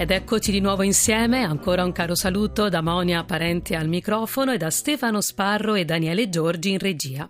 Ed eccoci di nuovo insieme, ancora un caro saluto da Monia Parente al microfono e da Stefano Sparro e Daniele Giorgi in regia.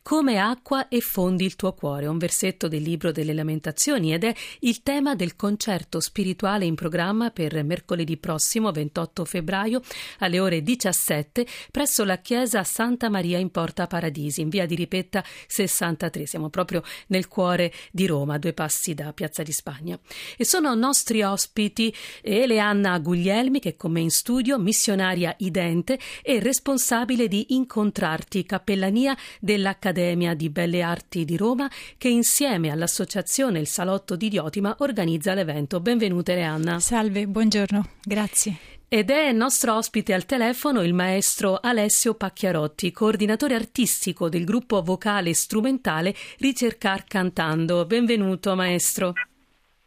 Come acqua e fondi il tuo cuore, un versetto del libro delle lamentazioni ed è il tema del concerto spirituale in programma per mercoledì prossimo 28 febbraio alle ore 17 presso la chiesa Santa Maria in Porta Paradisi, in via di Ripetta 63. Siamo proprio nel cuore di Roma, due passi da Piazza di Spagna. E sono nostri ospiti Eleanna Guglielmi, che è con me in studio, missionaria idente e responsabile di Incontrarti, cappellania dell'Accademia di Belle Arti di Roma, che insieme all'associazione Il Salotto di Diotima organizza l'evento. Benvenuta Eleanna. Salve, buongiorno, grazie. Ed è nostro ospite al telefono il maestro Alessio Pacchiarotti, coordinatore artistico del gruppo vocale strumentale Ricercar Cantando. Benvenuto maestro.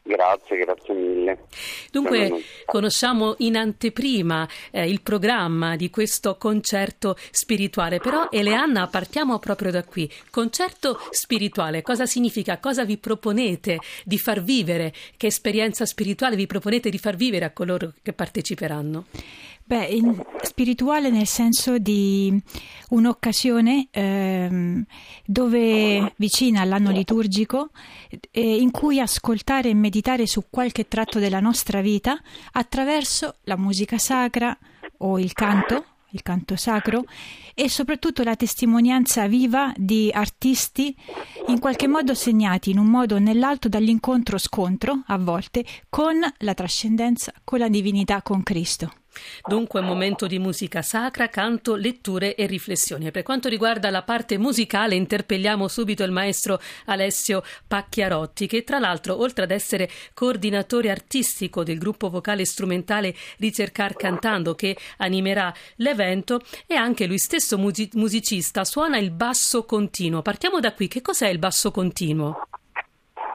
Grazie, grazie mille. Dunque, conosciamo in anteprima eh, il programma di questo concerto spirituale, però Eleanna, partiamo proprio da qui. Concerto spirituale, cosa significa? Cosa vi proponete di far vivere? Che esperienza spirituale vi proponete di far vivere a coloro che parteciperanno? Beh, spirituale nel senso di un'occasione ehm, dove vicina all'anno liturgico eh, in cui ascoltare e meditare su qualche tratto della nostra vita attraverso la musica sacra o il canto, il canto sacro e soprattutto la testimonianza viva di artisti in qualche modo segnati in un modo o nell'altro dall'incontro-scontro a volte con la trascendenza, con la divinità, con Cristo. Dunque un momento di musica sacra, canto, letture e riflessioni. Per quanto riguarda la parte musicale interpelliamo subito il maestro Alessio Pacchiarotti che tra l'altro oltre ad essere coordinatore artistico del gruppo vocale strumentale Ricercar Cantando che animerà l'evento è anche lui stesso musicista, suona il basso continuo. Partiamo da qui, che cos'è il basso continuo?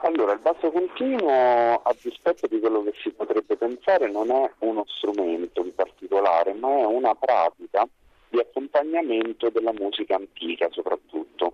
Allora, il basso continuo, a dispetto di quello che si potrebbe pensare, non è uno strumento in particolare, ma è una pratica di accompagnamento della musica antica soprattutto.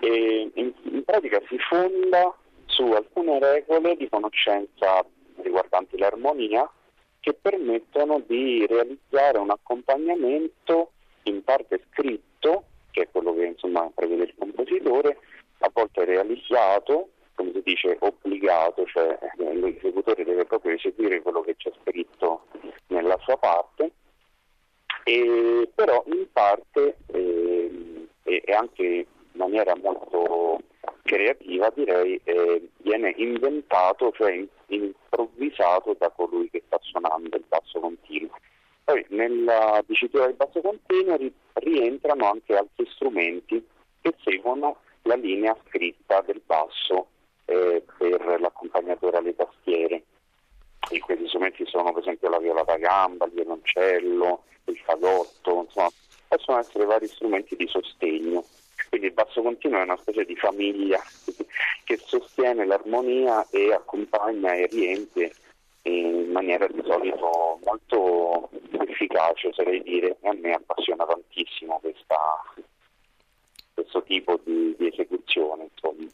E in, in pratica si fonda su alcune regole di conoscenza riguardanti l'armonia che permettono di realizzare un accompagnamento in parte scritto, che è quello che insomma prevede il compositore, a volte realizzato come si dice, obbligato, cioè eh, l'esecutore deve proprio eseguire quello che c'è scritto nella sua parte, e, però in parte eh, e, anche in maniera molto creativa direi eh, viene inventato, cioè improvvisato da colui che sta suonando il basso continuo. Poi nella dicitura del basso continuo ri- rientrano anche altri strumenti che seguono la linea scritta del basso eh, per l'accompagnatore alle tastiere. E questi strumenti sono per esempio la viola da gamba, il violoncello, il fagotto, insomma, possono essere vari strumenti di sostegno. Quindi il basso continuo è una specie di famiglia che sostiene l'armonia e accompagna e riempie in maniera di solito molto efficace, oserei dire, e a me appassiona tantissimo questa, questo tipo di, di esecuzione. Insomma.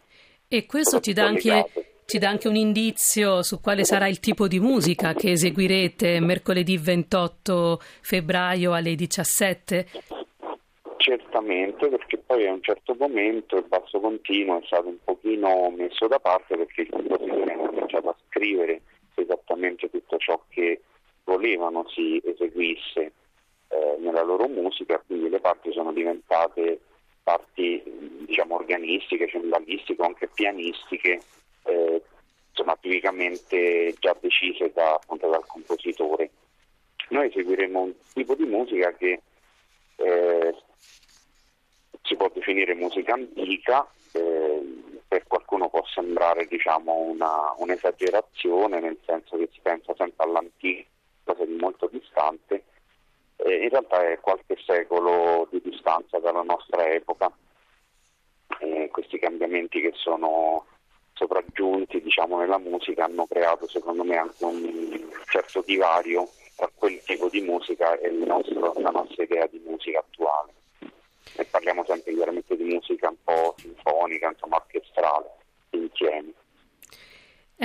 E questo ti dà, anche, ci dà anche un indizio su quale sarà il tipo di musica che eseguirete mercoledì 28 febbraio alle 17? Certamente, perché poi a un certo momento il basso continuo è stato un pochino messo da parte perché i compositori hanno cominciato a scrivere esattamente tutto ciò che volevano si eseguisse eh, nella loro musica, quindi le parti sono diventate organistiche, cembalistiche o anche pianistiche, eh, insomma, tipicamente già decise da, appunto, dal compositore. Noi eseguiremo un tipo di musica che eh, si può definire musica antica, eh, per qualcuno può sembrare diciamo, una, un'esagerazione, nel senso che si pensa sempre all'antico, cosa di molto distante, eh, in realtà è qualche secolo di distanza dalla nostra epoca. Questi cambiamenti che sono sopraggiunti diciamo, nella musica hanno creato secondo me anche un certo divario tra quel tipo di musica e nostro, la nostra idea di musica attuale. E parliamo sempre chiaramente di musica un po' sinfonica, insomma orchestrale, insieme.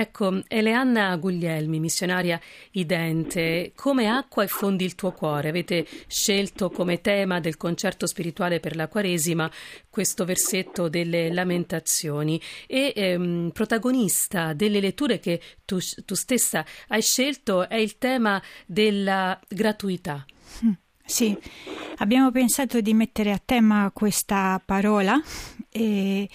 Ecco, Eleanna Guglielmi, missionaria idente, come acqua e fondi il tuo cuore. Avete scelto come tema del concerto spirituale per la Quaresima questo versetto delle lamentazioni e ehm, protagonista delle letture che tu, tu, stessa hai scelto è il tema della gratuità. Mm, sì, abbiamo pensato di mettere a tema questa parola e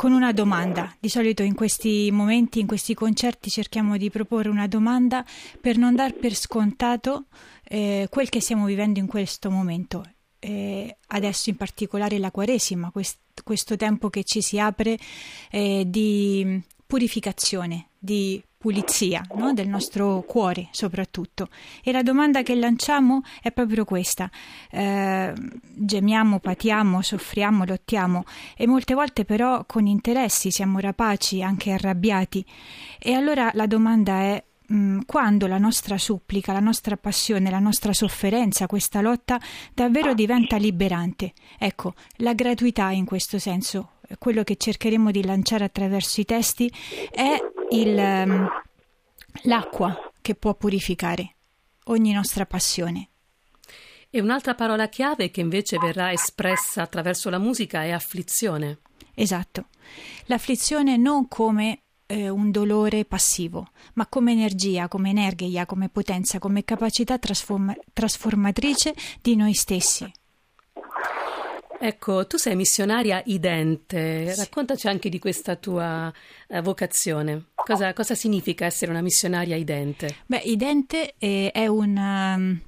con una domanda. Di solito in questi momenti, in questi concerti cerchiamo di proporre una domanda per non dar per scontato eh, quel che stiamo vivendo in questo momento. Eh, adesso in particolare la Quaresima, quest- questo tempo che ci si apre eh, di purificazione, di pulizia no? del nostro cuore soprattutto. E la domanda che lanciamo è proprio questa. Eh, gemiamo, patiamo, soffriamo, lottiamo e molte volte però con interessi siamo rapaci, anche arrabbiati. E allora la domanda è mm, quando la nostra supplica, la nostra passione, la nostra sofferenza, questa lotta davvero diventa liberante. Ecco, la gratuità in questo senso quello che cercheremo di lanciare attraverso i testi è il, um, l'acqua che può purificare ogni nostra passione. E un'altra parola chiave che invece verrà espressa attraverso la musica è afflizione. Esatto. L'afflizione non come eh, un dolore passivo, ma come energia, come energia, come potenza, come capacità trasforma- trasformatrice di noi stessi. Ecco, tu sei missionaria idente, raccontaci anche di questa tua uh, vocazione. Cosa, cosa, significa essere una missionaria idente? Beh, idente eh, è un... Um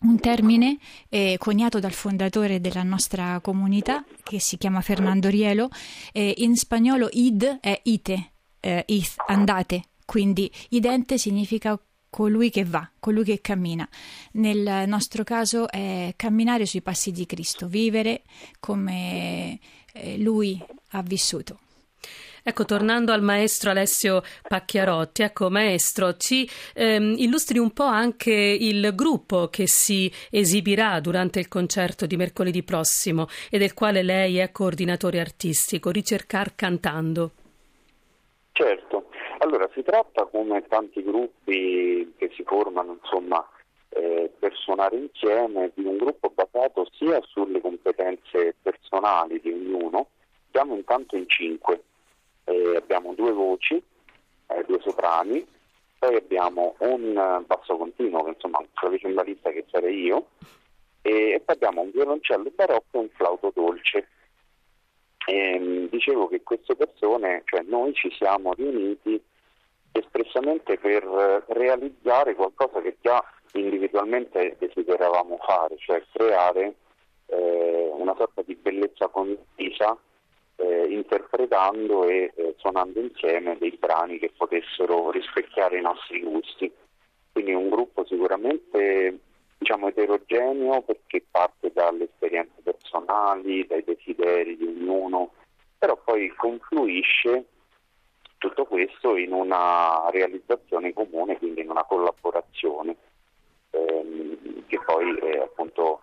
un termine eh, coniato dal fondatore della nostra comunità che si chiama Fernando Rielo. Eh, in spagnolo id è ite, eh, ith, andate, quindi idente significa colui che va, colui che cammina. Nel nostro caso è camminare sui passi di Cristo, vivere come eh, lui ha vissuto. Ecco, tornando al maestro Alessio Pacchiarotti, ecco maestro, ci ehm, illustri un po' anche il gruppo che si esibirà durante il concerto di mercoledì prossimo e del quale lei è coordinatore artistico, Ricercar Cantando. Certo, allora, si tratta come tanti gruppi che si formano, insomma, eh, per suonare insieme, di un gruppo basato sia sulle competenze personali di ognuno, siamo intanto in cinque, eh, abbiamo due voci, eh, due soprani, poi abbiamo un basso continuo, che insomma un clavicembalista che sarei io, e poi abbiamo un violoncello barocco e un flauto dolce. E, ehm, dicevo che queste persone, cioè noi ci siamo riuniti espressamente per realizzare qualcosa che già individualmente desideravamo fare, cioè creare eh, una sorta di bellezza condivisa eh, interpretando e eh, suonando insieme dei brani che potessero rispecchiare i nostri gusti. Quindi un gruppo sicuramente diciamo eterogeneo perché parte dalle esperienze personali, dai desideri di ognuno, però poi confluisce tutto questo in una realizzazione comune, quindi in una collaborazione ehm, che poi eh, appunto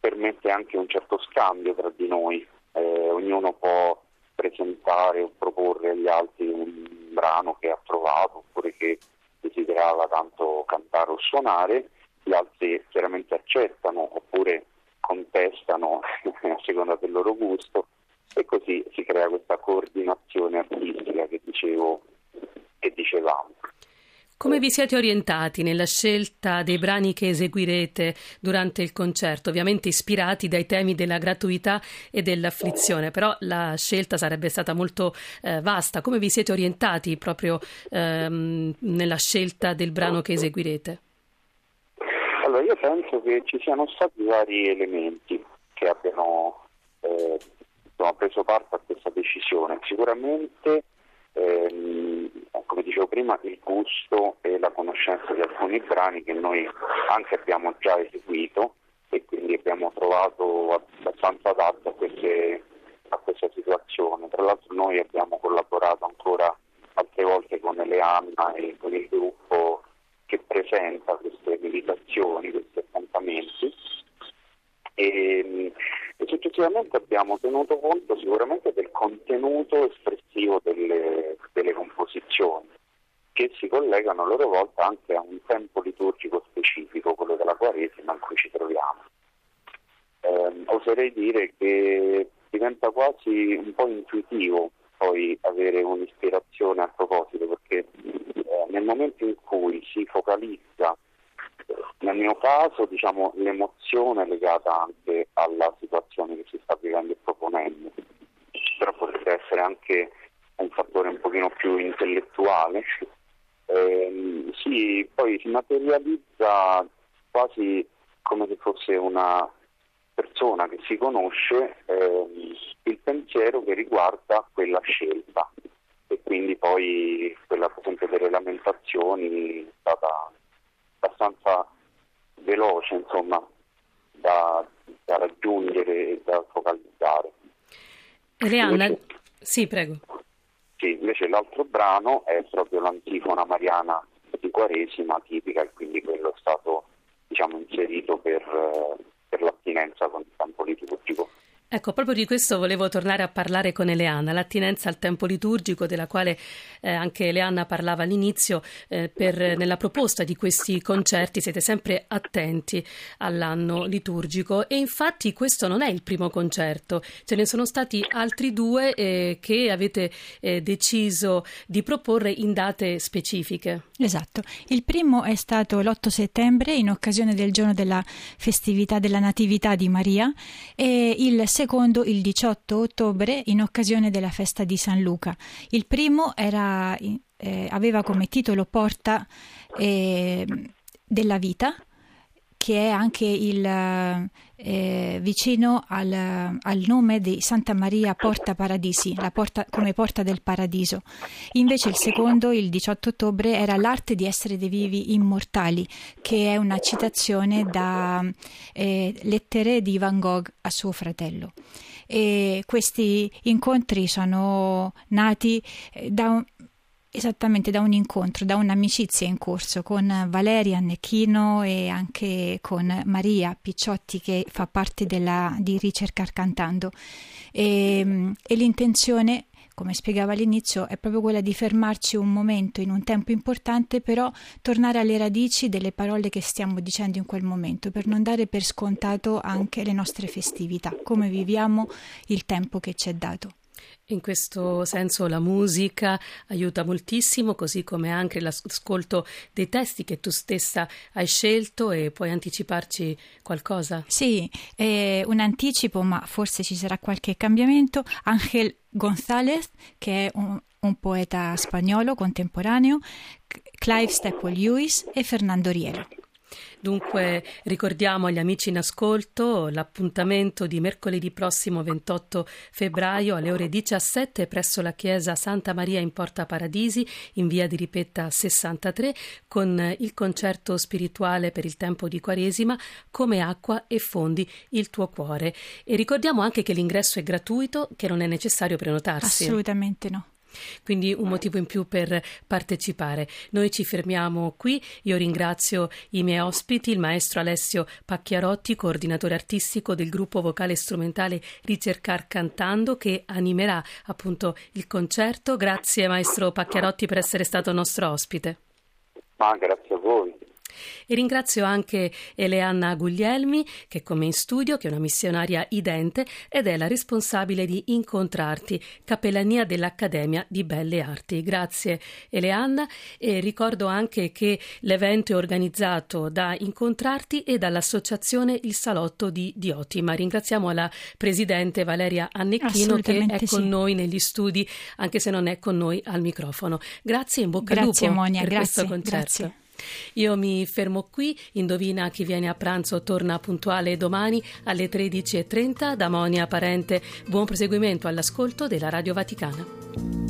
permette anche un certo scambio tra di noi, eh, ognuno può presentare o proporre agli altri un brano che ha trovato oppure che desiderava tanto cantare o suonare. Gli altri chiaramente accettano oppure contestano a seconda del loro gusto e così si crea questa coordinazione artistica che dicevo che dicevamo. Come vi siete orientati nella scelta dei brani che eseguirete durante il concerto? Ovviamente ispirati dai temi della gratuità e dell'afflizione, però la scelta sarebbe stata molto eh, vasta. Come vi siete orientati proprio ehm, nella scelta del brano che eseguirete? Allora, io penso che ci siano stati vari elementi che abbiano eh, insomma, preso parte a questa decisione. Sicuramente, ehm, come dicevo prima, il gusto e la conoscenza di alcuni brani che noi anche abbiamo già eseguito e quindi abbiamo trovato abbastanza adatto a, queste, a questa situazione. Tra l'altro noi abbiamo collaborato ancora altre volte con Eleanna e con il gruppo che presenta queste meditazioni, questi appuntamenti. E, e successivamente abbiamo tenuto conto sicuramente del contenuto espressivo delle delle composizioni che si collegano a loro volta anche a un tempo liturgico specifico, quello della Quaresima in cui ci troviamo. Eh, oserei dire che diventa quasi un po' intuitivo poi avere un'ispirazione a proposito, perché eh, nel momento in cui si focalizza, nel mio caso, diciamo, l'emozione legata anche alla situazione che si sta vivendo e proponendo, però potrebbe essere anche un fattore un pochino più intellettuale, eh, sì, poi si materializza quasi come se fosse una persona che si conosce eh, il pensiero che riguarda quella scelta. E quindi poi quella per delle lamentazioni è stata abbastanza veloce insomma da, da raggiungere e da focalizzare. Eleanna, invece, sì prego. Sì, invece l'altro brano è proprio l'antifona mariana di Quaresima tipica e quindi quello è stato diciamo, inserito per, per l'attinenza con il campo liturgico. Ecco, proprio di questo volevo tornare a parlare con Eleanna, l'attinenza al tempo liturgico della quale eh, anche Eleanna parlava all'inizio, eh, per, nella proposta di questi concerti siete sempre attenti all'anno liturgico. E infatti questo non è il primo concerto, ce ne sono stati altri due eh, che avete eh, deciso di proporre in date specifiche. Esatto, il primo è stato l'8 settembre in occasione del giorno della festività della Natività di Maria e il secondo secondo il 18 ottobre in occasione della festa di San Luca. Il primo era, eh, aveva come titolo Porta eh, della vita che è anche il, eh, vicino al, al, nome di Santa Maria Porta Paradisi, porta, come porta del paradiso. Invece il secondo, il 18 ottobre, era l'arte di essere dei vivi immortali, che è una citazione da eh, lettere di Van Gogh a suo fratello. E questi incontri sono nati eh, da un, esattamente da un incontro, da un'amicizia in corso con Valeria Annecchino e anche con Maria Picciotti che fa parte della, di Ricercar Cantando. E, e l'intenzione come spiegava all'inizio, è proprio quella di fermarci un momento in un tempo importante, però tornare alle radici delle parole che stiamo dicendo in quel momento, per non dare per scontato anche le nostre festività, come viviamo il tempo che ci è dato. In questo senso la musica aiuta moltissimo, così come anche l'ascolto dei testi che tu stessa hai scelto e puoi anticiparci qualcosa? Sì, eh, un anticipo, ma forse ci sarà qualche cambiamento. Angel González, che è un, un poeta spagnolo contemporaneo, Clive Staple Lewis e Fernando Rielo. Dunque ricordiamo agli amici in ascolto l'appuntamento di mercoledì prossimo 28 febbraio alle ore 17 presso la chiesa Santa Maria in Porta Paradisi in via di Ripetta 63 con il concerto spirituale per il tempo di Quaresima come acqua e fondi il tuo cuore. E ricordiamo anche che l'ingresso è gratuito, che non è necessario prenotarsi. Assolutamente no quindi un motivo in più per partecipare. Noi ci fermiamo qui. Io ringrazio i miei ospiti, il maestro Alessio Pacchiarotti, coordinatore artistico del gruppo vocale strumentale Ricercar Cantando, che animerà appunto il concerto. Grazie maestro Pacchiarotti per essere stato nostro ospite. Ma grazie a voi. E ringrazio anche Eleanna Guglielmi, che è con me in studio, che è una missionaria idente ed è la responsabile di Incontrarti, cappellania dell'Accademia di Belle Arti. Grazie Eleanna e ricordo anche che l'evento è organizzato da Incontrarti e dall'associazione Il Salotto di Diotima. Ringraziamo la presidente Valeria Annecchino che è con noi negli studi, anche se non è con noi al microfono. Grazie e in bocca al lupo Monia, per grazie, questo concerto. Grazie. Io mi fermo qui, indovina chi viene a pranzo torna puntuale domani alle 13.30 da Monia Parente. Buon proseguimento all'ascolto della Radio Vaticana.